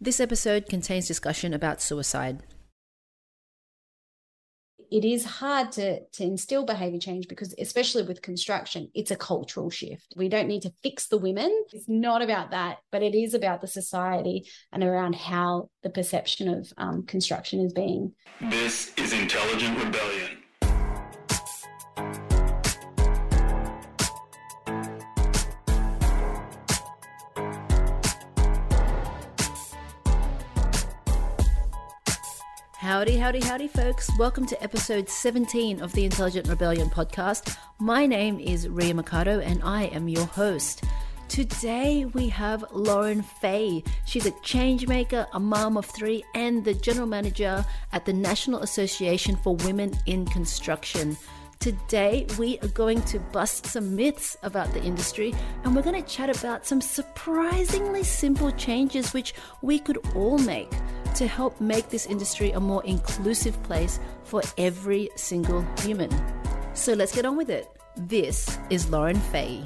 This episode contains discussion about suicide. It is hard to, to instill behavior change because, especially with construction, it's a cultural shift. We don't need to fix the women. It's not about that, but it is about the society and around how the perception of um, construction is being. This is Intelligent Rebellion. Howdy, howdy, howdy, folks. Welcome to episode 17 of the Intelligent Rebellion podcast. My name is Ria Mikado and I am your host. Today we have Lauren Fay. She's a change maker, a mom of three, and the general manager at the National Association for Women in Construction. Today, we are going to bust some myths about the industry and we're going to chat about some surprisingly simple changes which we could all make to help make this industry a more inclusive place for every single human. So let's get on with it. This is Lauren Fay.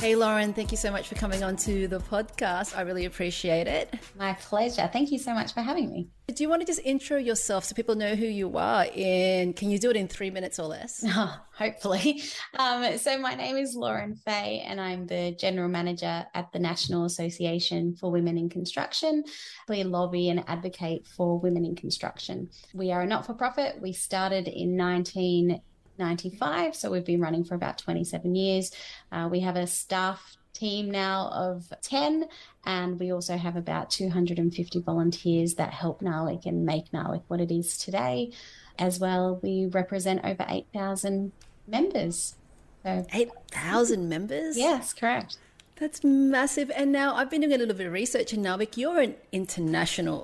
Hey, Lauren, thank you so much for coming on to the podcast. I really appreciate it. My pleasure. Thank you so much for having me. Do you want to just intro yourself so people know who you are? In can you do it in three minutes or less? Oh, hopefully. Um, so my name is Lauren Fay, and I'm the general manager at the National Association for Women in Construction. We lobby and advocate for women in construction. We are a not-for-profit. We started in 19 95. So we've been running for about 27 years. Uh, we have a staff team now of 10, and we also have about 250 volunteers that help NAWIC and make NAWIC what it is today. As well, we represent over 8,000 members. So, 8,000 members? Yes, correct. That's massive. And now I've been doing a little bit of research, in NAWIC, you're an international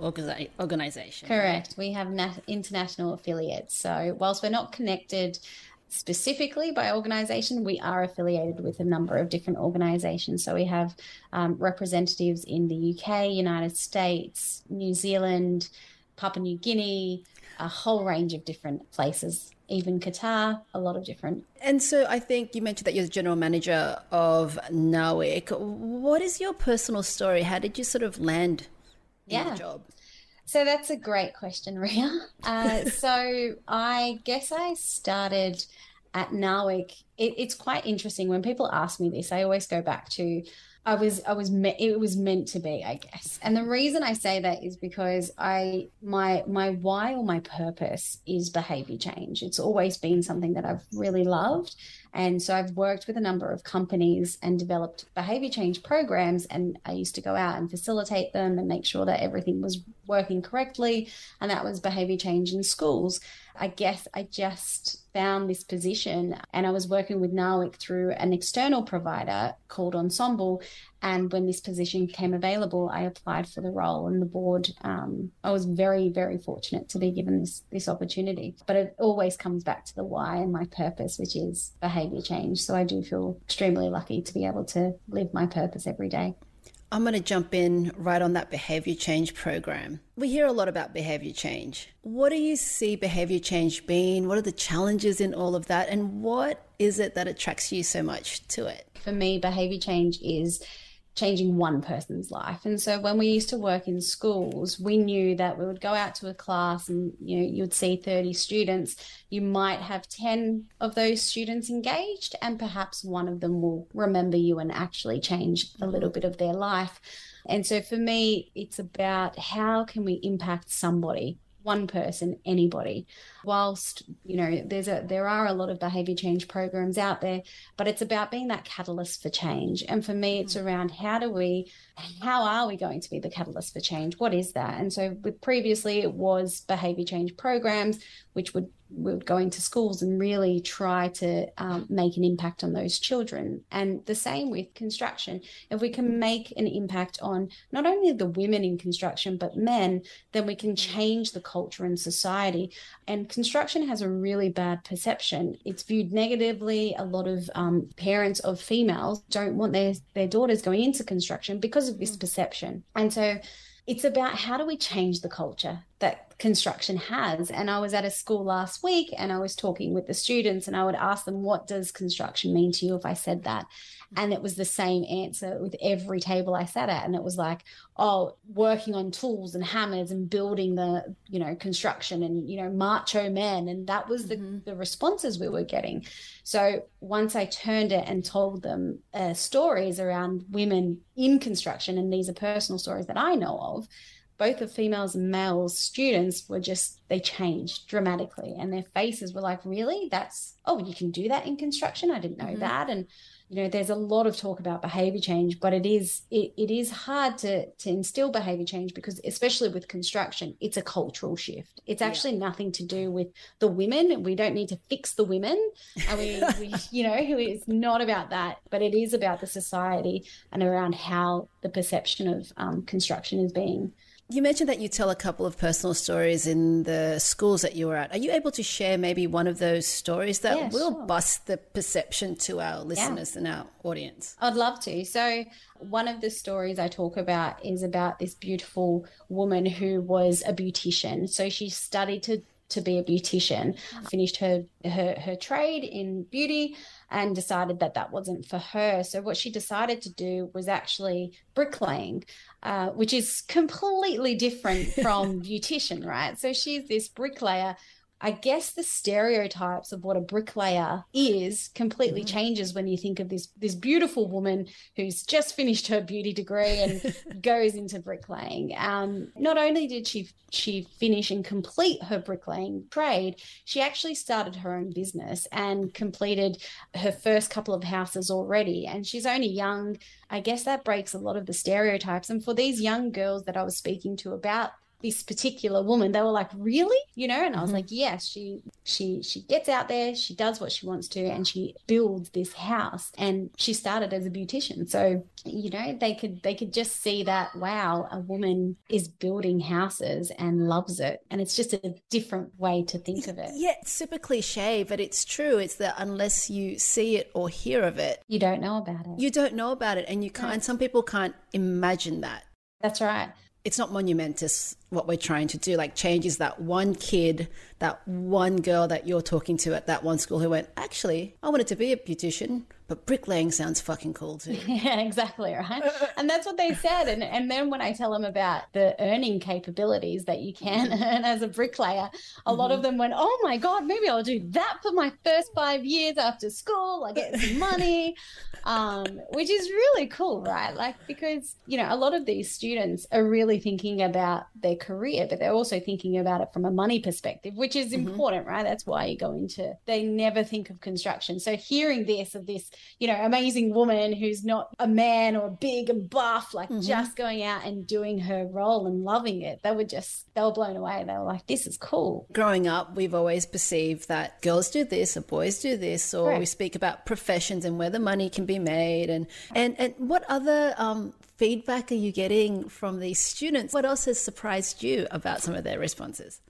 organization. Correct. We have international affiliates. So, whilst we're not connected specifically by organization, we are affiliated with a number of different organizations. So we have um, representatives in the UK, United States, New Zealand, Papua New Guinea, a whole range of different places, even Qatar, a lot of different. And so I think you mentioned that you're the general manager of NAWIC. What is your personal story? How did you sort of land in yeah. the job? So that's a great question, Ria. Uh, so I guess I started at NAWIC. It, it's quite interesting when people ask me this. I always go back to I was I was me- it was meant to be, I guess. And the reason I say that is because I my my why or my purpose is behavior change. It's always been something that I've really loved. And so I've worked with a number of companies and developed behavior change programs and I used to go out and facilitate them and make sure that everything was working correctly and that was behavior change in schools. I guess I just found this position and I was working with NAWIC through an external provider called Ensemble. And when this position came available, I applied for the role and the board. Um, I was very, very fortunate to be given this, this opportunity. But it always comes back to the why and my purpose, which is behavior change. So I do feel extremely lucky to be able to live my purpose every day. I'm going to jump in right on that behavior change program. We hear a lot about behavior change. What do you see behavior change being? What are the challenges in all of that? And what is it that attracts you so much to it? For me, behavior change is changing one person's life. And so when we used to work in schools, we knew that we would go out to a class and you know you would see 30 students, you might have 10 of those students engaged and perhaps one of them will remember you and actually change a mm. little bit of their life. And so for me, it's about how can we impact somebody one person, anybody. Whilst, you know, there's a there are a lot of behavior change programs out there, but it's about being that catalyst for change. And for me, it's mm-hmm. around how do we how are we going to be the catalyst for change? What is that? And so with previously it was behavior change programs, which would would going to schools and really try to um, make an impact on those children. And the same with construction. If we can make an impact on not only the women in construction, but men, then we can change the culture in society. And construction has a really bad perception. It's viewed negatively. A lot of um, parents of females don't want their, their daughters going into construction because of this mm. perception. And so it's about how do we change the culture? That construction has. And I was at a school last week and I was talking with the students and I would ask them, What does construction mean to you if I said that? And it was the same answer with every table I sat at. And it was like, oh, working on tools and hammers and building the, you know, construction and, you know, macho men. And that was the, mm-hmm. the responses we were getting. So once I turned it and told them uh, stories around women in construction, and these are personal stories that I know of, both of females and males students were just they changed dramatically. And their faces were like really? That's oh you can do that in construction? I didn't know mm-hmm. that. And you know there's a lot of talk about behavior change but it is it, it is hard to to instill behavior change because especially with construction it's a cultural shift. It's actually yeah. nothing to do with the women. We don't need to fix the women. And we, we you know it's not about that but it is about the society and around how the perception of um, construction is being you mentioned that you tell a couple of personal stories in the schools that you were at. Are you able to share maybe one of those stories that yeah, will sure. bust the perception to our listeners yeah. and our audience? I'd love to. So, one of the stories I talk about is about this beautiful woman who was a beautician. So, she studied to to be a beautician, mm. finished her, her her trade in beauty and decided that that wasn't for her. So what she decided to do was actually bricklaying, uh, which is completely different from beautician, right? So she's this bricklayer I guess the stereotypes of what a bricklayer is completely mm-hmm. changes when you think of this this beautiful woman who's just finished her beauty degree and goes into bricklaying. Um, not only did she she finish and complete her bricklaying trade, she actually started her own business and completed her first couple of houses already. And she's only young. I guess that breaks a lot of the stereotypes. And for these young girls that I was speaking to about this particular woman they were like really? You know? And i was mm-hmm. like yes she she she gets out there she does what she wants to and she builds this house and she started as a beautician. So you know they could they could just see that wow a woman is building houses and loves it. And it's just a different way to think of it. Yeah it's super cliche but it's true. It's that unless you see it or hear of it you don't know about it. you don't know about it and you can't some people can't imagine that. That's right it's not monumentous what we're trying to do. Like change is that one kid, that one girl that you're talking to at that one school who went, actually, I wanted to be a beautician, but bricklaying sounds fucking cool too. Yeah, exactly, right? and that's what they said. And and then when I tell them about the earning capabilities that you can earn as a bricklayer, a mm-hmm. lot of mm-hmm. them went, "Oh my god, maybe I'll do that for my first five years after school. I get some money," um, which is really cool, right? Like because you know a lot of these students are really thinking about their career, but they're also thinking about it from a money perspective, which is mm-hmm. important, right? That's why you go into. They never think of construction. So hearing this of this you know, amazing woman who's not a man or big and buff, like mm-hmm. just going out and doing her role and loving it. They were just, they were blown away. They were like, this is cool. Growing up, we've always perceived that girls do this or boys do this, or Correct. we speak about professions and where the money can be made. And, and, and what other um, feedback are you getting from these students? What else has surprised you about some of their responses?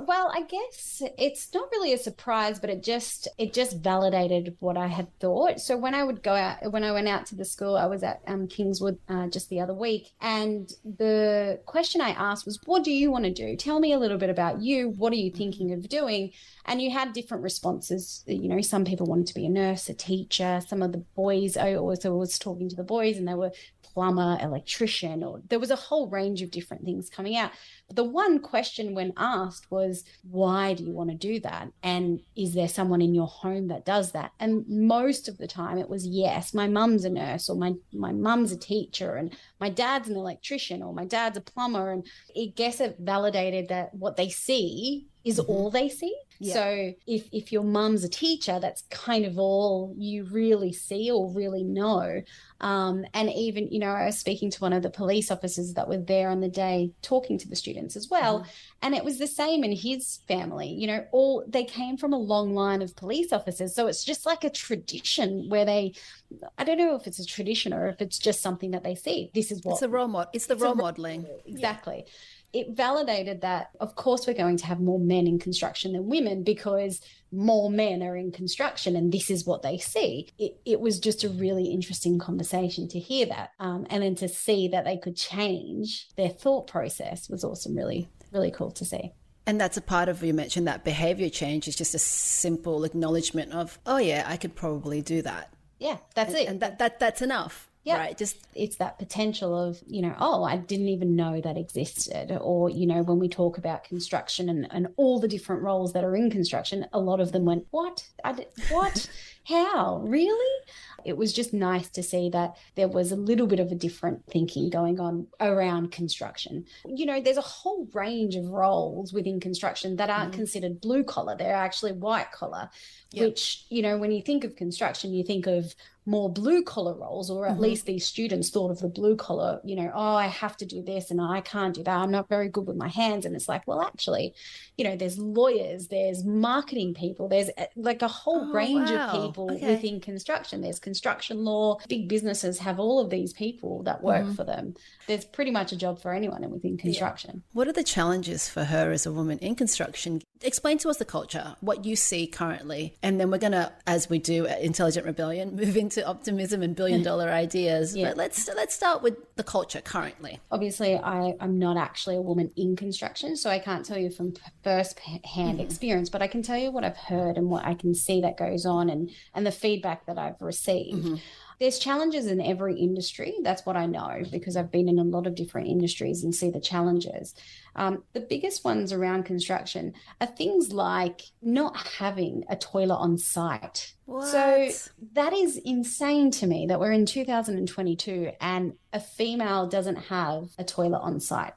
Well, I guess it's not really a surprise, but it just it just validated what I had thought. So when I would go out, when I went out to the school, I was at um, Kingswood uh, just the other week, and the question I asked was, "What do you want to do? Tell me a little bit about you. What are you thinking of doing?" And you had different responses. You know, some people wanted to be a nurse, a teacher. Some of the boys, I also was talking to the boys, and they were plumber, electrician, or there was a whole range of different things coming out. The one question when asked was, why do you want to do that? And is there someone in your home that does that? And most of the time it was yes, my mum's a nurse or my, my mum's a teacher and my dad's an electrician or my dad's a plumber. And it guess it validated that what they see is mm-hmm. all they see. Yeah. So if if your mum's a teacher, that's kind of all you really see or really know. Um, and even, you know, I was speaking to one of the police officers that were there on the day talking to the students as well. Mm-hmm. And it was the same in his family. You know, all they came from a long line of police officers. So it's just like a tradition where they, I don't know if it's a tradition or if it's just something that they see. This is what it's the role model. It's the it's role modeling. Exactly. Yeah it validated that, of course, we're going to have more men in construction than women because more men are in construction and this is what they see. It, it was just a really interesting conversation to hear that. Um, and then to see that they could change their thought process was awesome, really. really cool to see. And that's a part of you mentioned that behavior change is just a simple acknowledgement of, oh yeah, I could probably do that. Yeah, that's and, it. And that, that that's enough. Yeah. Right. Just it's that potential of, you know, oh, I didn't even know that existed. Or, you know, when we talk about construction and, and all the different roles that are in construction, a lot of them went, What? I did, what? How? Really? It was just nice to see that there was a little bit of a different thinking going on around construction. You know, there's a whole range of roles within construction that aren't mm. considered blue collar, they're actually white collar, yep. which, you know, when you think of construction, you think of more blue collar roles, or at mm-hmm. least these students thought of the blue collar, you know, oh, I have to do this and I can't do that. I'm not very good with my hands. And it's like, well, actually, you know, there's lawyers, there's marketing people, there's eh, like a whole oh, range wow. of people okay. within construction. There's construction law, big businesses have all of these people that work mm-hmm. for them. There's pretty much a job for anyone within construction. Yeah. What are the challenges for her as a woman in construction? Explain to us the culture, what you see currently. And then we're going to, as we do at Intelligent Rebellion, move into optimism and billion dollar ideas. yeah. But let's let's start with the culture currently. Obviously, I, I'm not actually a woman in construction, so I can't tell you from first hand mm-hmm. experience, but I can tell you what I've heard and what I can see that goes on and and the feedback that I've received. Mm-hmm there's challenges in every industry. That's what I know because I've been in a lot of different industries and see the challenges. Um, the biggest ones around construction are things like not having a toilet on site. What? So that is insane to me that we're in 2022 and a female doesn't have a toilet on site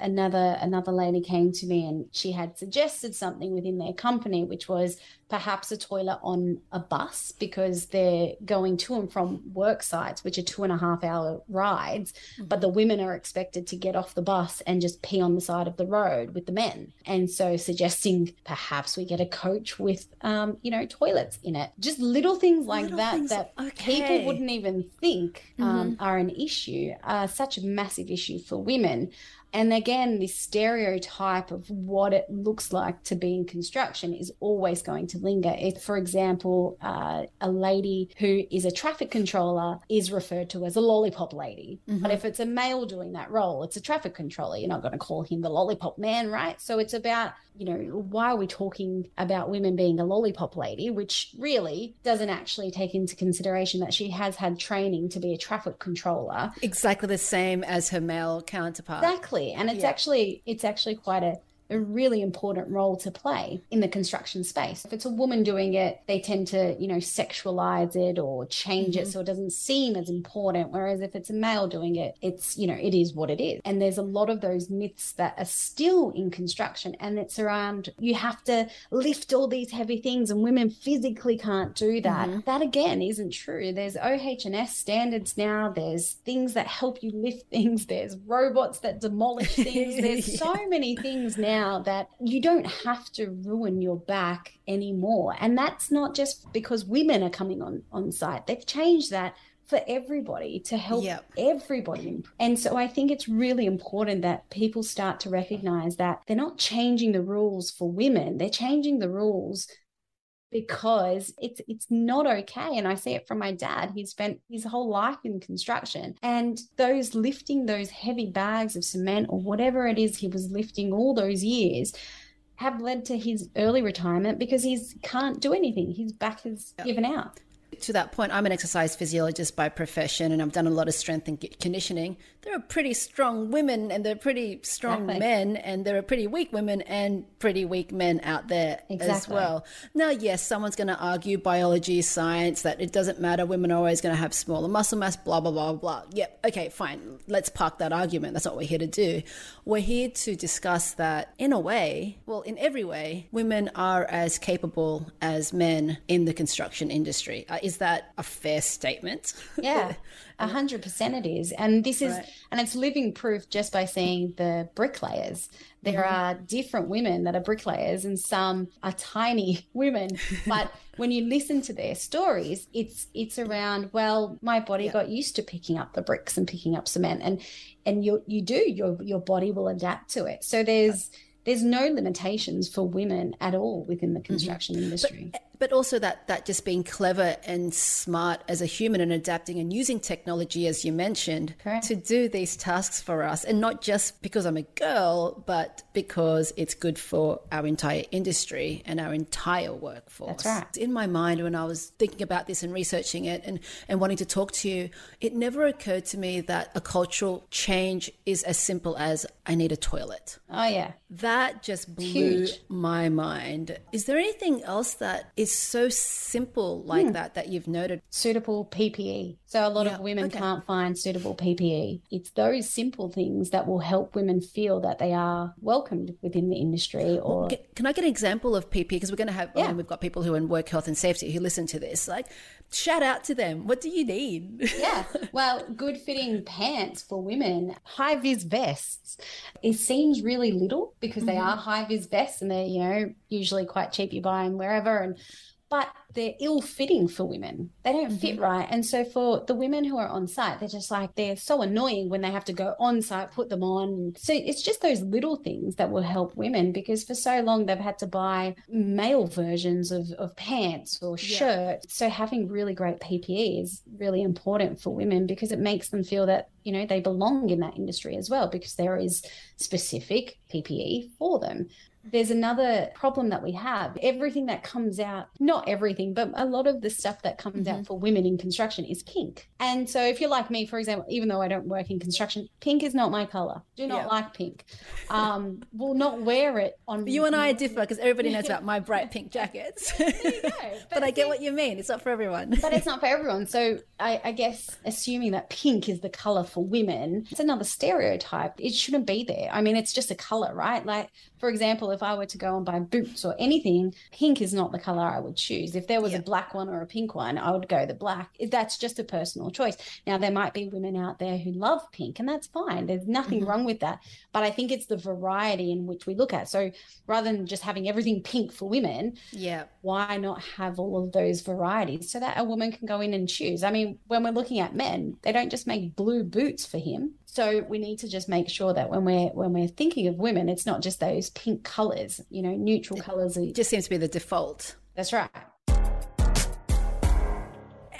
another another lady came to me and she had suggested something within their company which was perhaps a toilet on a bus because they're going to and from work sites which are two and a half hour rides mm-hmm. but the women are expected to get off the bus and just pee on the side of the road with the men and so suggesting perhaps we get a coach with um, you know toilets in it just little things like little that things, that okay. people wouldn't even think um, mm-hmm. are an issue are such a massive issue for women and again, this stereotype of what it looks like to be in construction is always going to linger. If, for example, uh, a lady who is a traffic controller is referred to as a lollipop lady. Mm-hmm. But if it's a male doing that role, it's a traffic controller. You're not going to call him the lollipop man, right? So it's about, you know, why are we talking about women being a lollipop lady, which really doesn't actually take into consideration that she has had training to be a traffic controller. Exactly the same as her male counterpart. Exactly and it's yeah. actually it's actually quite a a really important role to play in the construction space. If it's a woman doing it, they tend to, you know, sexualize it or change mm-hmm. it so it doesn't seem as important. Whereas if it's a male doing it, it's, you know, it is what it is. And there's a lot of those myths that are still in construction and it's around you have to lift all these heavy things and women physically can't do that. Mm-hmm. That again isn't true. There's OH&S standards now. There's things that help you lift things. There's robots that demolish things. There's yeah. so many things now now that you don't have to ruin your back anymore. And that's not just because women are coming on, on site. They've changed that for everybody to help yep. everybody. And so I think it's really important that people start to recognize that they're not changing the rules for women, they're changing the rules because it's it's not okay. And i see it from my dad. He spent his whole life in construction and those lifting those heavy bags of cement or whatever it is he was lifting all those years have led to his early retirement because he's can't do anything. His back is given out. To that point, I'm an exercise physiologist by profession and I've done a lot of strength and conditioning. There are pretty strong women and there are pretty strong exactly. men, and there are pretty weak women and pretty weak men out there exactly. as well. Now, yes, someone's going to argue biology, science, that it doesn't matter. Women are always going to have smaller muscle mass, blah, blah, blah, blah. Yep, okay, fine. Let's park that argument. That's not what we're here to do. We're here to discuss that in a way, well, in every way, women are as capable as men in the construction industry. Uh, is that a fair statement? Yeah, a hundred percent it is. And this is, right. and it's living proof just by seeing the bricklayers. There mm-hmm. are different women that are bricklayers and some are tiny women. But when you listen to their stories, it's, it's around, well, my body yeah. got used to picking up the bricks and picking up cement and, and you, you do, your, your body will adapt to it. So there's, there's no limitations for women at all within the construction mm-hmm. industry. But but also that that just being clever and smart as a human and adapting and using technology as you mentioned Correct. to do these tasks for us and not just because I'm a girl but because it's good for our entire industry and our entire workforce. That's right. In my mind when I was thinking about this and researching it and and wanting to talk to you it never occurred to me that a cultural change is as simple as I need a toilet. Oh yeah. That just blew Huge. my mind. Is there anything else that is so simple like hmm. that that you've noted? Suitable PPE. So a lot Yeah, of women okay. can't find suitable PPE. It's those simple things that will help women feel that they are welcomed within the industry or Ca- Can I get an example of PPE? Because we're going to have, I Yeah. mean, we've got people who are in work health and safety who listen to this. Like, shout out to them. What do you need? yeah. Well, good fitting pants for women, high vis vests. It seems really little because they mm-hmm. are high vis vests and they're, you know, usually quite cheap. You buy them wherever and but they're ill fitting for women. They don't fit mm-hmm. right. And so for the women who are on site, they're just like, they're so annoying when they have to go on site, put them on. So it's just those little things that will help women because for so long they've had to buy male versions of, of pants or shirts. So having really great PPE is really important for women because it makes them feel that, you know, they belong in that industry as well because there is specific PPE for them there's another problem that we have. Everything that comes out, not everything, but a lot of the stuff that comes out for women in construction is pink. And so if you're like me, for example, even though I don't work in construction, pink is not my color. Do not Yeah. like pink. Um, will not wear it on you and I are different because everybody knows about my bright pink jackets. but I get what you mean. It's not for everyone. but it's not for everyone. So I, I guess assuming that pink is the color for women, it's another stereotype. It shouldn't be there. I mean, it's just a color, right? Like, for example, if I were to go and buy boots or anything, pink is not the color I would choose. If there was Yeah. a black one or a pink one, I would go the black. That's just a personal choice. Now, there might be women out there who love pink, and that's fine. There's nothing mm-hmm. wrong with that. But I think it's the variety in which we look at. So rather than just having everything pink for women, yeah. why not have all of those varieties so that a woman can go in and choose? I mean, when we're looking at men, they don't just make blue boots for him. So we need to just make sure that when we're when we're thinking of women, it's not just those pink colors, you know, neutral colors. Are, just seems to be the default. that's right.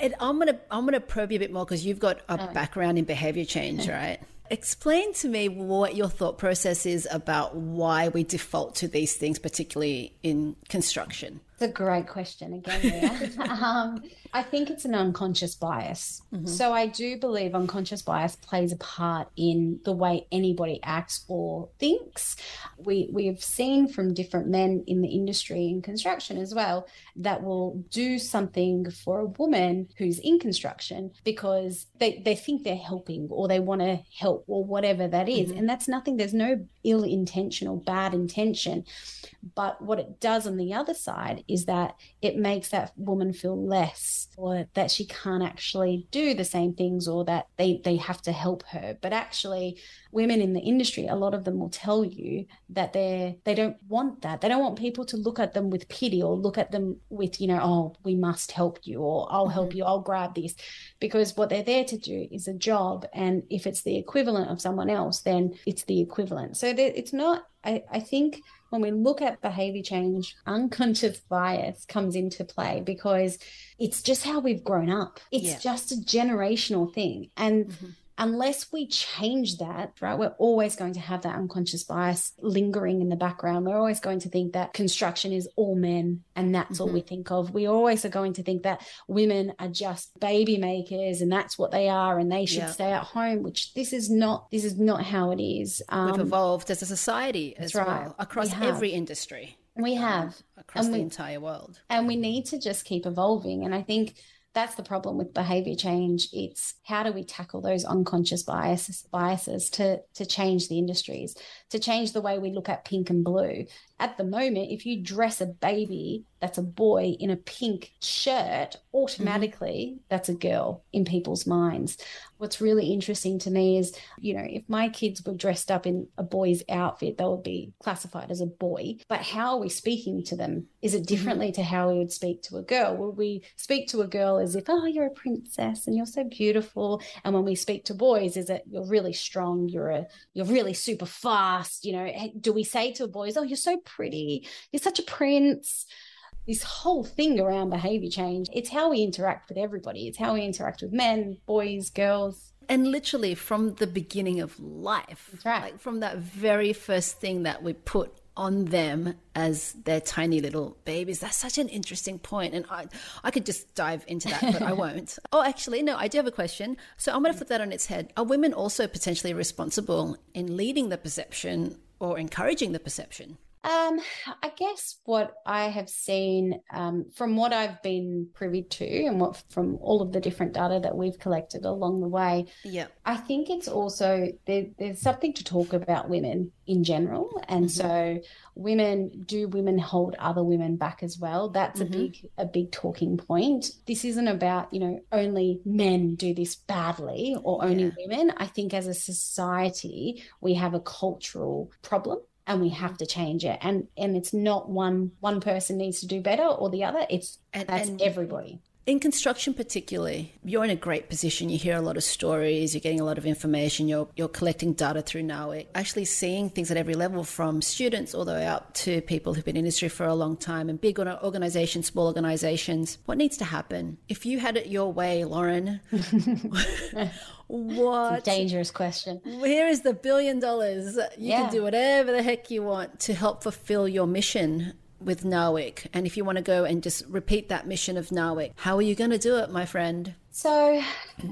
And I'm gonna I'm gonna probe you a bit more because you've got a oh. background in behavior change, right? Explain to me what your thought process is about why we default to these things, particularly in construction. It's a great question again. Um, I think it's an unconscious bias. So I do believe unconscious bias plays a part in the way anybody acts or thinks. We we've seen from different men in the industry in construction as well that will do something for a woman who's in construction because they, they think they're helping or they want to help or whatever that is. And that's nothing, there's no ill intention or bad intention. But what it does on the other side is that it makes that woman feel less or that she can't actually do the same things or that they, they have to help her. But actually, women in the industry, a lot of them will tell you that they're they don't want that. They don't want people to look at them with pity or look at them with, you know, oh, we must help you or I'll help mm-hmm. you, I'll grab this. Because what they're there to do is a job. And if it's the equivalent of someone else, then it's the equivalent. So it's not I, I think when we look at behavior change, unconscious bias comes into play because it's just how we've grown up. It's Yeah. just a generational thing. And mm-hmm. Unless we change that, right, we're always going to have that unconscious bias lingering in the background. We're always going to think that construction is all men and that's all we think of. We always are going to think that women are just baby makers and that's what they are and they should Yeah. stay at home, which this is not this is not how it is. Um, We've evolved as a society as right. well across We every industry, we have. across And the entire world. and we need to just keep evolving and i think that's the problem with behavior change. It's how do we tackle those unconscious biases biases to to change the industries to change the way we look at pink and blue? At the moment if you dress a baby that's a boy in a pink shirt mm-hmm. automatically that's a girl in people's minds. What's really interesting to me is you know if my kids were dressed up in a boy's outfit they would be classified as a boy. But how are we speaking to them? Is it mm-hmm. differently to how we would speak to a girl? Would we speak to a girl as if oh you're a princess and you're so beautiful and when we speak to boys is it you're really strong you're a you're really super fast you know? Do we say to boys oh you're so pretty you're such a prince this whole thing around behavior change. It's how we interact with everybody. It's how we interact with men, boys, girls. And literally from the beginning of life. That's right. Like from that very first thing that we put on them as their tiny little babies. That's such an interesting point. And I, I could just dive into that, but I won't. Oh, actually, no, I do have a question. So I'm going to flip that on its head. Are women also potentially responsible in leading the perception or encouraging the perception? Um, I guess what I have seen um, from what I've been privy to and what from all of the different data that we've collected along the way, yeah, I think it's also there, there's something to talk about women in general, and mm-hmm. so women do women hold other women back as well. That's mm-hmm. a big a big talking point. This isn't about you know only men do this badly or only yeah. women. I think as a society we have a cultural problem and we have to change it. And and it's not one one person needs to do better or the other. It's and, that's and everybody in construction particularly you're in a great position. You hear a lot of stories you're getting a lot of information you're you're collecting data through NAWIC actually seeing things at every level from students all the way up to people who've been in industry for a long time and big organizations small organizations. What needs to happen? If you had it your way lauren what dangerous question. Here is the billion dollars? You yeah. can do whatever the heck you want to help fulfill your mission with NAWIC? And if you want to go and just repeat that mission of NAWIC, how are you going to do it, my friend? So,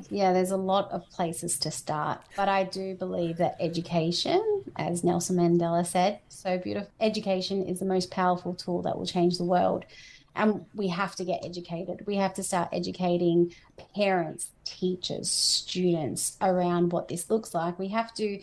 yeah, there's a lot of places to start, but I do believe that education, as Nelson Mandela said, so beautiful, education is the most powerful tool that will change the world. And we have to get educated. We have to start educating parents, teachers, students around what this looks like. We have to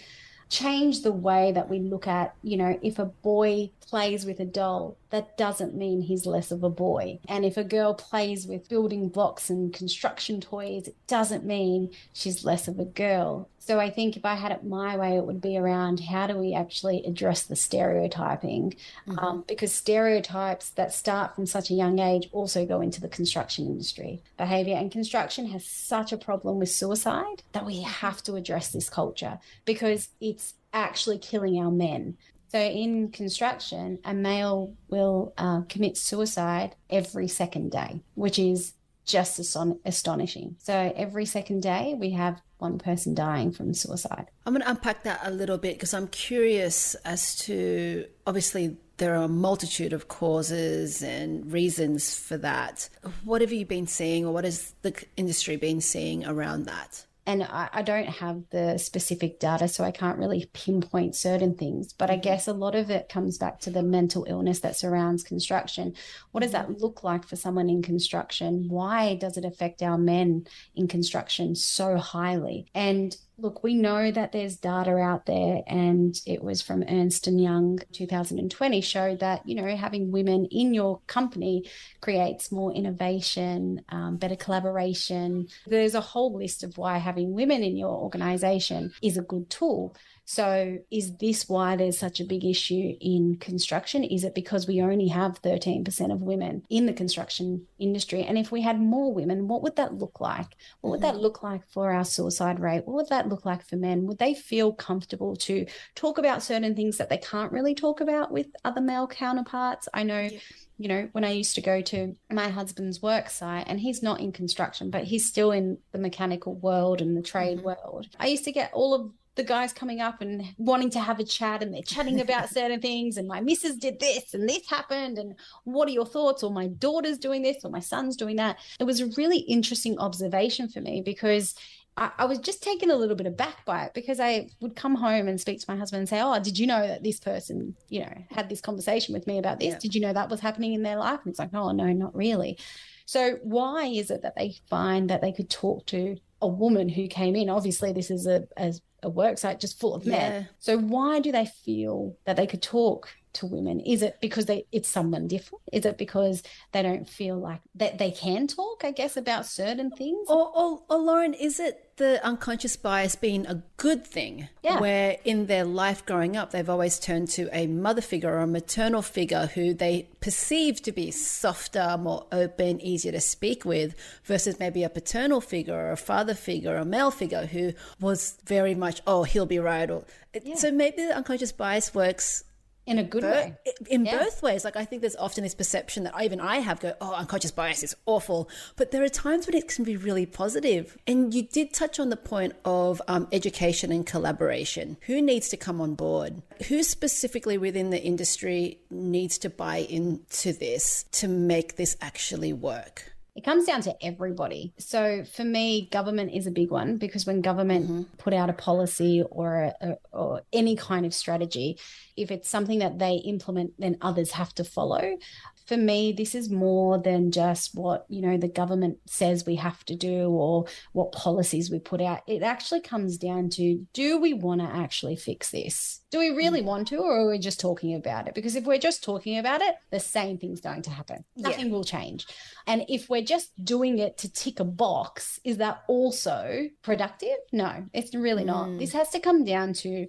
change the way that we look at, you know, if a boy plays with a doll, that doesn't mean he's less of a boy. And if a girl plays with building blocks and construction toys, it doesn't mean she's less of a girl. So I think if I had it my way, it would be around how do we actually address the stereotyping? Mm-hmm. Um, because stereotypes that start from such a young age also go into the construction industry behavior. And construction has such a problem with suicide that we have to address this culture because it's actually killing our men. So in construction, a male will uh, commit suicide every second day, which is just astonishing. So every second day, we have one person dying from suicide. I'm going to unpack that a little bit because I'm curious as to obviously there are a multitude of causes and reasons for that. What have you been seeing, or what has the industry been seeing around that? And I, I, don't have the specific data, so I can't really pinpoint certain things. But I mm-hmm. guess a lot of it comes back to the mental illness that surrounds construction. What does that mm-hmm. look like for someone in construction? Why does it affect our men in construction so highly? And look, we know that there's data out there, and it was from Ernst and Young 2020 showed that you know having women in your company creates more innovation, um, better collaboration. There's a whole list of why having women in your organization is a good tool. So, is this why there's such a big issue in construction? Is it because we only have 13% of women in the construction industry? And if we had more women, what would that look like? What would that mm-hmm. look like for our suicide rate? What would that look like for men? Would they feel comfortable to talk about certain things that they can't really talk about with other male counterparts? I know. Yeah you know, when I used to go to my husband's work site, and he's not in construction, but he's still in the mechanical world and the trade mm-hmm. world, I used to get all of the guys coming up and wanting to have a chat and they're chatting about certain things and my missus did this and this happened and what are your thoughts or my daughter's doing this or my son's doing that it was a really interesting observation for me because I, I was just taken a little bit aback by it because I would come home and speak to my husband and say, "Oh, did you know that this person, you know, had this conversation with me about this? Yeah. Did you know that was happening in their life?" And it's like, "Oh, no, not really." So why is it that they find that they could talk to a woman who came in? Obviously, this is a, a a work site just full of men. Yeah. So why do they feel that they could talk to women? Is it because they it's someone different? Is it because they don't feel like that they can talk, I guess, about certain things? Or, or, or Lauren, is it the unconscious bias being a good thing? Yeah. Where in their life growing up, they've always turned to a mother figure or a maternal figure who they perceive to be softer, more open, easier to speak with, versus maybe a paternal figure or a father figure or a male figure who was very much, oh, he'll be right. Or, yeah. So maybe the unconscious bias works in a good way. In Yeah. both ways. Like I think there's often this perception that even I have go, oh, unconscious bias is awful. But there are times when it can be really positive. And you did touch on the point of um, education and collaboration. Who needs to come on board? Who specifically within the industry needs to buy into this to make this actually work? It comes down to everybody. So for me, government is a big one because when government mm-hmm. put out a policy or a, or any kind of strategy, if it's something that they implement, then others have to follow. For me, this is more than just what you know the government says we have to do or what policies we put out. It actually comes down to: Do we want to actually fix this? Do we really mm. want to, or are we just talking about it? Because if we're just talking about it, the same thing's going to happen. Nothing will change. And if we're just doing it to tick a box, is that also productive? No, it's really not. Mm. This has to come down to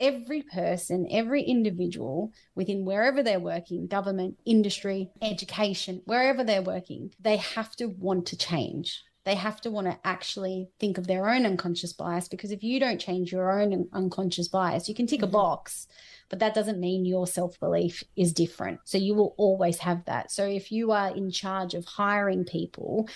every person, every individual within wherever they're working, government, industry, education, wherever they're working, they have to want to change. They have to want to actually think of their own unconscious bias because if you don't change your own unconscious bias, you can tick a mm-hmm. box, but that doesn't mean your self belief is different. So you will always have that. So if you are in charge of hiring people,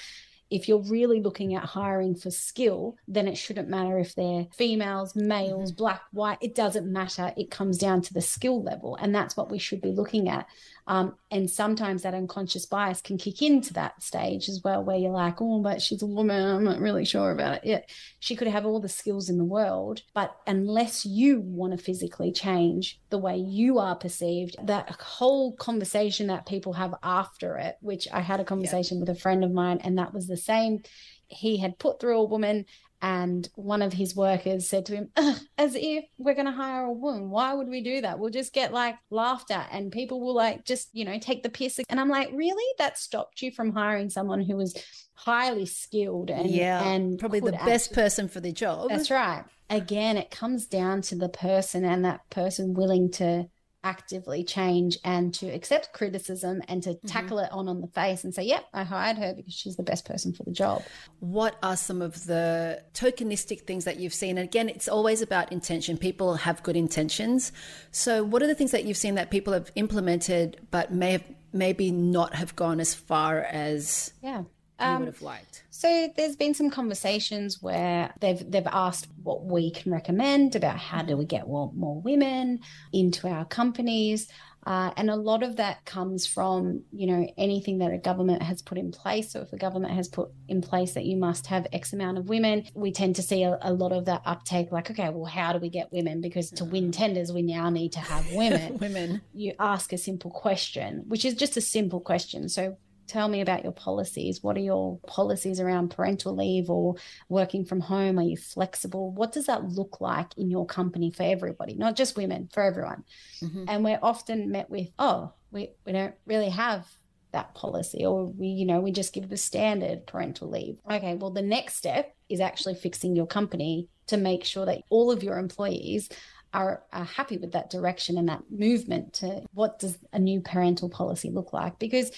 if you're really looking at hiring for skill, then it shouldn't matter if they're females, males, mm-hmm. black, white. It doesn't matter. It comes down to the skill level. And that's what we should be looking at. Um, and sometimes that unconscious bias can kick into that stage as well, where you're like, oh, but she's a woman. I'm not really sure about it. Yeah, she could have all the skills in the world, but unless you want to physically change the way you are perceived, that whole conversation that people have after it, which I had a conversation with a friend of mine, and that was the same. He had put through a woman and one of his workers said to him, as if we're going to hire a woman. Why would we do that? We'll just get like laughed at and people will like just, you know, take the piss. And I'm like, really? That stopped you from hiring someone who was highly skilled and, yeah, and probably the best actually- person for the job. That's right. Again, it comes down to the person and that person willing to actively change and to accept criticism and to mm-hmm. tackle it on on the face and say, "Yep, I hired her because she's the best person for the job." What are some of the tokenistic things that you've seen? And again, it's always about intention. People have good intentions. So, what are the things that you've seen that people have implemented but may have maybe not have gone as far as Yeah. You would have liked? So there's been some conversations where they've they've asked what we can recommend about how do we get more, more women into our companies. Uh, and a lot of that comes from, you know, anything that a government has put in place. So if a government has put in place that you must have X amount of women, we tend to see a, a lot of that uptake like, okay, well, how do we get women? Because to win tenders, we now need to have women. Women. you ask a simple question, which is just a simple question. So tell me about your policies. What are your policies around parental leave or working from home? Are you flexible? What does that look like in your company for everybody, not just women, for everyone? Mm-hmm. And we're often met with, oh, we, we don't really have that policy or we you know we just give the standard parental leave okay well the next step is actually fixing your company to make sure that all of your employees are, are happy with that direction and that movement to what does a new parental policy look like because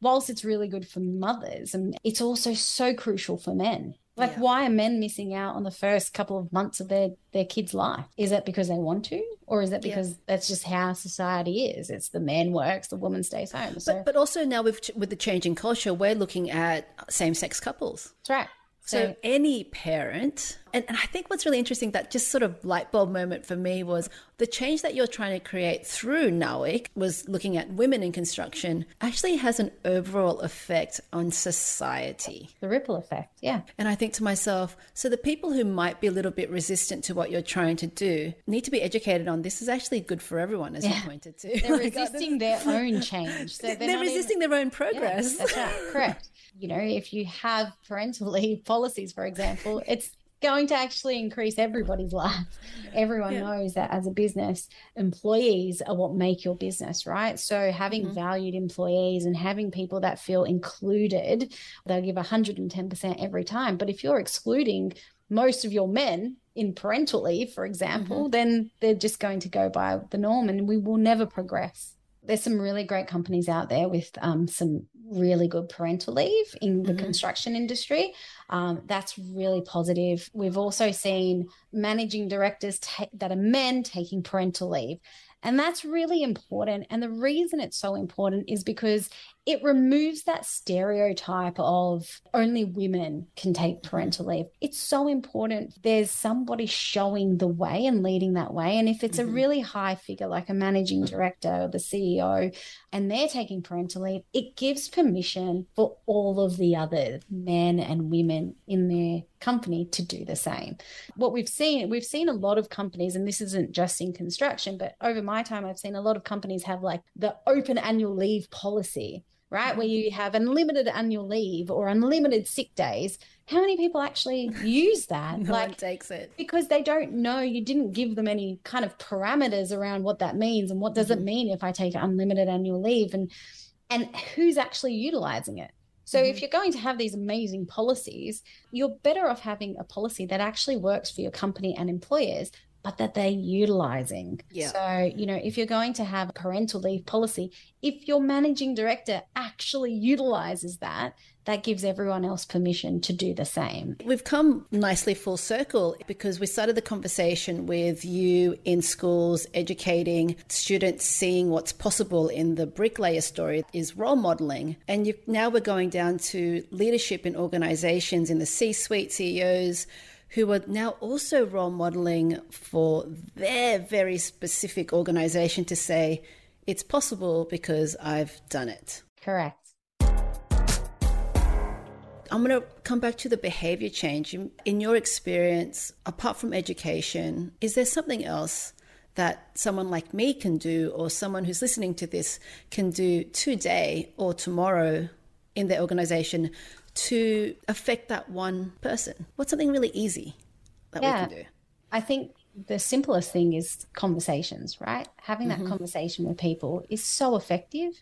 whilst it's really good for mothers and it's also so crucial for men like Yeah. why are men missing out on the first couple of months of their their kids life is that because they want to or is that Yeah. because that's just how society is it's the man works the woman stays home so But, but also now with with the changing culture, we're looking at same sex couples. that's right So any parent, and, and I think what's really interesting that just sort of light bulb moment for me was the change that you're trying to create through NAWIC was looking at women in construction actually has an overall effect on society. the ripple effect yeah And I think to myself, so the people who might be a little bit resistant to what you're trying to do need to be educated on this is actually good for everyone, as you pointed to. they're Like, resisting their own change so they're, they're not even- resisting their own Yeah, progress. that's right. Correct. You know, if you have parental leave policies, for example, it's going to actually increase everybody's life. Everyone Yeah. knows that as a business, employees are what make your business, right? So having Mm-hmm. valued employees and having people that feel included, they'll give 110% every time. But if you're excluding most of your men in parental leave, for example, Mm-hmm. then they're just going to go by the norm and we will never progress there's some really great companies out there with um, some really good parental leave in the Mhm. construction industry. Um, that's really positive. We've also seen managing directors ta- that are men taking parental leave. And that's really important. And the reason it's so important is because it removes that stereotype of only women can take parental leave. It's so important. There's somebody showing the way and leading that way. And if it's mm-hmm. a really high figure, like a managing director or the CEO, and they're taking parental leave, it gives permission for all of the other men and women in their company to do the same. What we've seen, we've seen a lot of companies, and this isn't just in construction, but over my time, I've seen a lot of companies have like the open annual leave policy right? Where you have unlimited annual leave or unlimited sick days. How many people actually use that? no like, one takes it because they don't know. You didn't give them any kind of parameters around what that means and what does mm-hmm. it mean if I take unlimited annual leave and and who's actually utilizing it. So mm-hmm. if you're going to have these amazing policies, you're better off having a policy that actually works for your company and employers but that they're utilizing. Yeah. So, you know, if you're going to have a parental leave policy, if your managing director actually utilizes that, that gives everyone else permission to do the same. We've come nicely full circle because we started the conversation with you in schools educating students seeing what's possible in the bricklayer story is role modeling and you, now we're going down to leadership in organizations in the C-suite CEOs who are now also role modeling for their very specific organization to say, it's possible because I've done it. Correct. I'm going to come back to the behavior change. In your experience, apart from education, is there something else that someone like me can do, or someone who's listening to this can do today or tomorrow in their organization to affect that one person? What's something really easy that yeah. we can do? I think the simplest thing is conversations, right? Having that mm-hmm. conversation with people is so effective.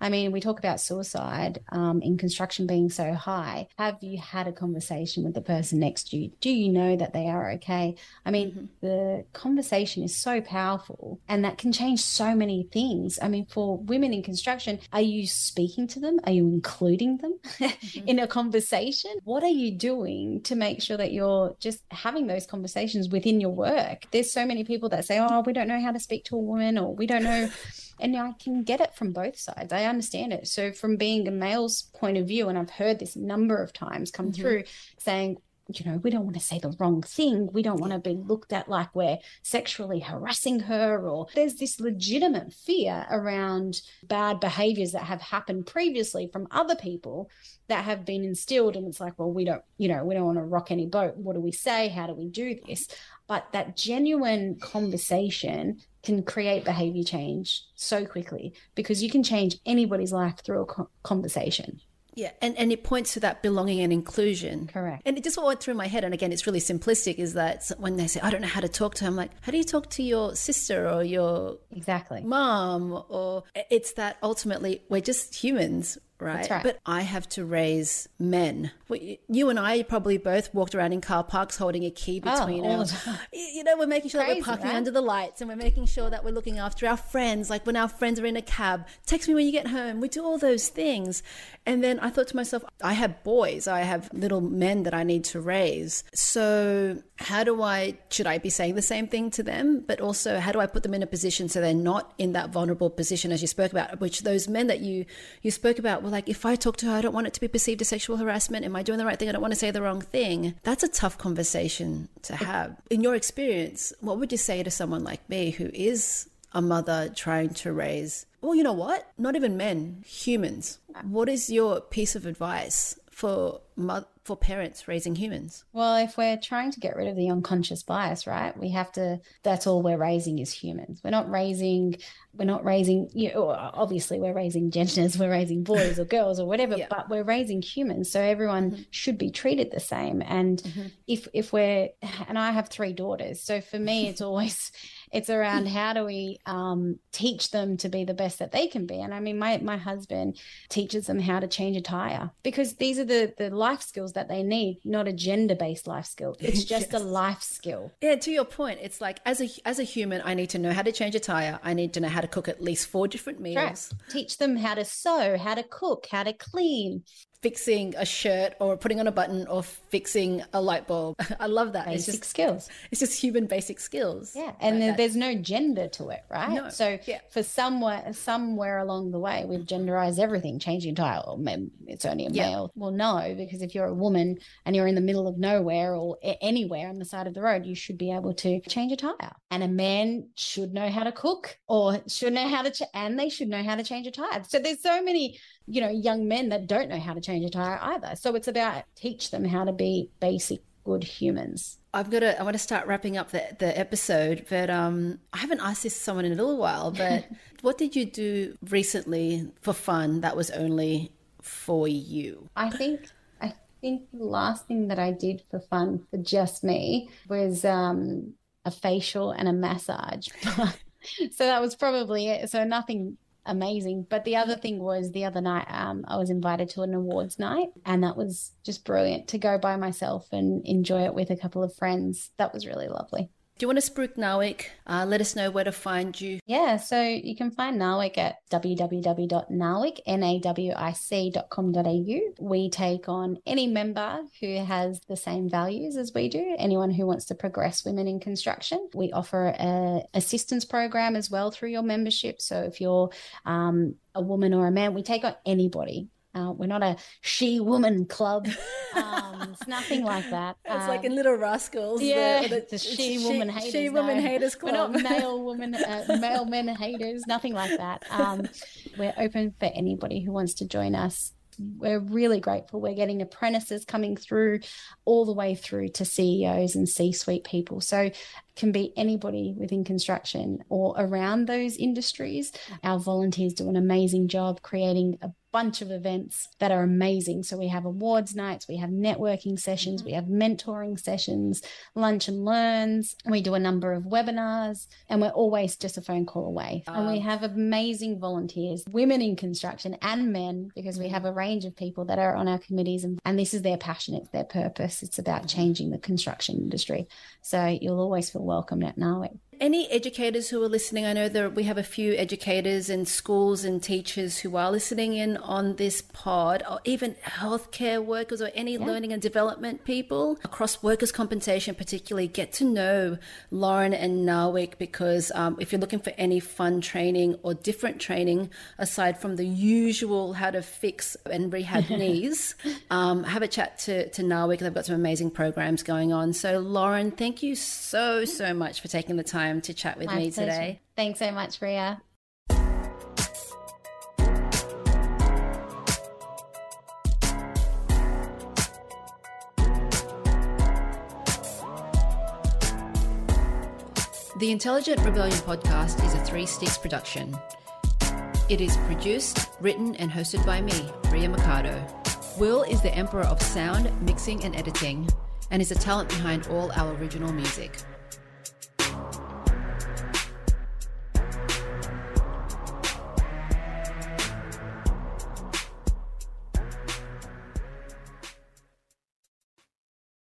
I mean, we talk about suicide um, in construction being so high. Have you had a conversation with the person next to you? Do you know that they are okay? I mean, mm-hmm. the conversation is so powerful and that can change so many things. I mean, for women in construction, are you speaking to them? Are you including them mm-hmm. in a conversation? What are you doing to make sure that you're just having those conversations within your work? There's so many people that say, oh, we don't know how to speak to a woman or we don't know. and I can get it from both sides. I understand it. So, from being a male's point of view, and I've heard this number of times come mm-hmm. through saying, you know, we don't want to say the wrong thing. We don't want to be looked at like we're sexually harassing her, or there's this legitimate fear around bad behaviors that have happened previously from other people that have been instilled. And it's like, well, we don't, you know, we don't want to rock any boat. What do we say? How do we do this? But that genuine conversation can create behavior change so quickly because you can change anybody's life through a conversation. Yeah, and, and it points to that belonging and inclusion. Correct. And it just what went through my head, and again, it's really simplistic, is that when they say, I don't know how to talk to her, I'm like, how do you talk to your sister or your exactly mom? Or it's that ultimately we're just humans right? right? But I have to raise men. You and I probably both walked around in car parks holding a key oh, between oh, us. You know, we're making sure Crazy, that we're parking right? under the lights and we're making sure that we're looking after our friends. Like when our friends are in a cab, text me when you get home. We do all those things. And then I thought to myself, I have boys, I have little men that I need to raise. So how do I, should I be saying the same thing to them? But also, how do I put them in a position so they're not in that vulnerable position as you spoke about, which those men that you, you spoke about were like, if I talk to her, I don't want it to be perceived as sexual harassment. Am I doing the right thing? I don't want to say the wrong thing. That's a tough conversation to have. In your experience, what would you say to someone like me who is a mother trying to raise, well, you know what? Not even men, humans. What is your piece of advice for for parents raising humans? Well, if we're trying to get rid of the unconscious bias, right? We have to that's all we're raising is humans. We're not raising we're not raising you know, obviously we're raising genders, we're raising boys or girls or whatever, yeah. but we're raising humans. So everyone mm-hmm. should be treated the same. And mm-hmm. if if we're and I have three daughters. So for me it's always it's around how do we um, teach them to be the best that they can be. And I mean, my my husband teaches them how to change a tire because these are the the life skills that they need, not a gender based life skill. It's just yes. a life skill. Yeah. To your point, it's like as a as a human, I need to know how to change a tire. I need to know how to cook at least four different meals. Right. Teach them how to sew, how to cook, how to clean fixing a shirt or putting on a button or fixing a light bulb. I love that. Basic it's just skills. It's just human basic skills. Yeah, and Like there's no gender to it, right? No, So yeah. for somewhere somewhere along the way, we've genderized everything, changing tire. It's only a Yeah. male. Well, no, because if you're a woman and you're in the middle of nowhere or anywhere on the side of the road, you should be able to change a tire. And a man should know how to cook, or should know how to, ch- and they should know how to change a tire. So there's so many, you know, young men that don't know how to change a tire either. So it's about teach them how to be basic good humans. I've got to. I want to start wrapping up the the episode, but um, I haven't asked this to someone in a little while. But what did you do recently for fun that was only for you? I think I think the last thing that I did for fun for just me was um, a facial and a massage. so that was probably it. So nothing amazing. But the other thing was the other night um, I was invited to an awards night, and that was just brilliant to go by myself and enjoy it with a couple of friends. That was really lovely. Do you want to spruik NAWIC? Uh, let us know where to find you. Yeah, so you can find NAWIC at www.nawic, N-A-W-I-C.com.au. We take on any member who has the same values as we do, anyone who wants to progress women in construction. We offer a assistance program as well through your membership. So if you're um, a woman or a man, we take on anybody. Uh, we're not a she-woman club. Um, it's nothing like that. It's like Um, in Little Rascals. yeah, the, the she woman haters. She woman no. haters We're not male woman, uh, male men haters. Nothing like that. Um, we're open for anybody who wants to join us. We're really grateful. We're getting apprentices coming through, all the way through to CEOs and C-suite people. So it can be anybody within construction or around those industries. Our volunteers do an amazing job creating a bunch of events that are amazing. So we have awards nights, we have networking sessions, mm-hmm. we have mentoring sessions, lunch and learns. We do a number of webinars, and we're always just a phone call away. and we have amazing volunteers, women in construction and men, because we mm-hmm. have a range of people that are on our committees, and, and this is their passion, it's their purpose. It's about mm-hmm. changing the construction industry. So you'll always feel welcome at NAWIC. Any educators who are listening, I know that we have a few educators and schools and teachers who are listening in on this pod, or even healthcare workers or any learning and development people across workers' compensation, particularly. Get to know Lauren and NAWIC because um, if you're looking for any fun training or different training aside from the usual how to fix and rehab knees, um, have a chat to, to NAWIC. They've got some amazing programs going on. So, Lauren, thank you so, so much for taking the time to chat with My me pleasure. today. Thanks so much, Ria. The Intelligent Rebellion podcast is a Three Sticks production. It is produced, written, and hosted by me, Ria Mikado. Will is the emperor of sound, mixing, and editing, and is the talent behind all our original music.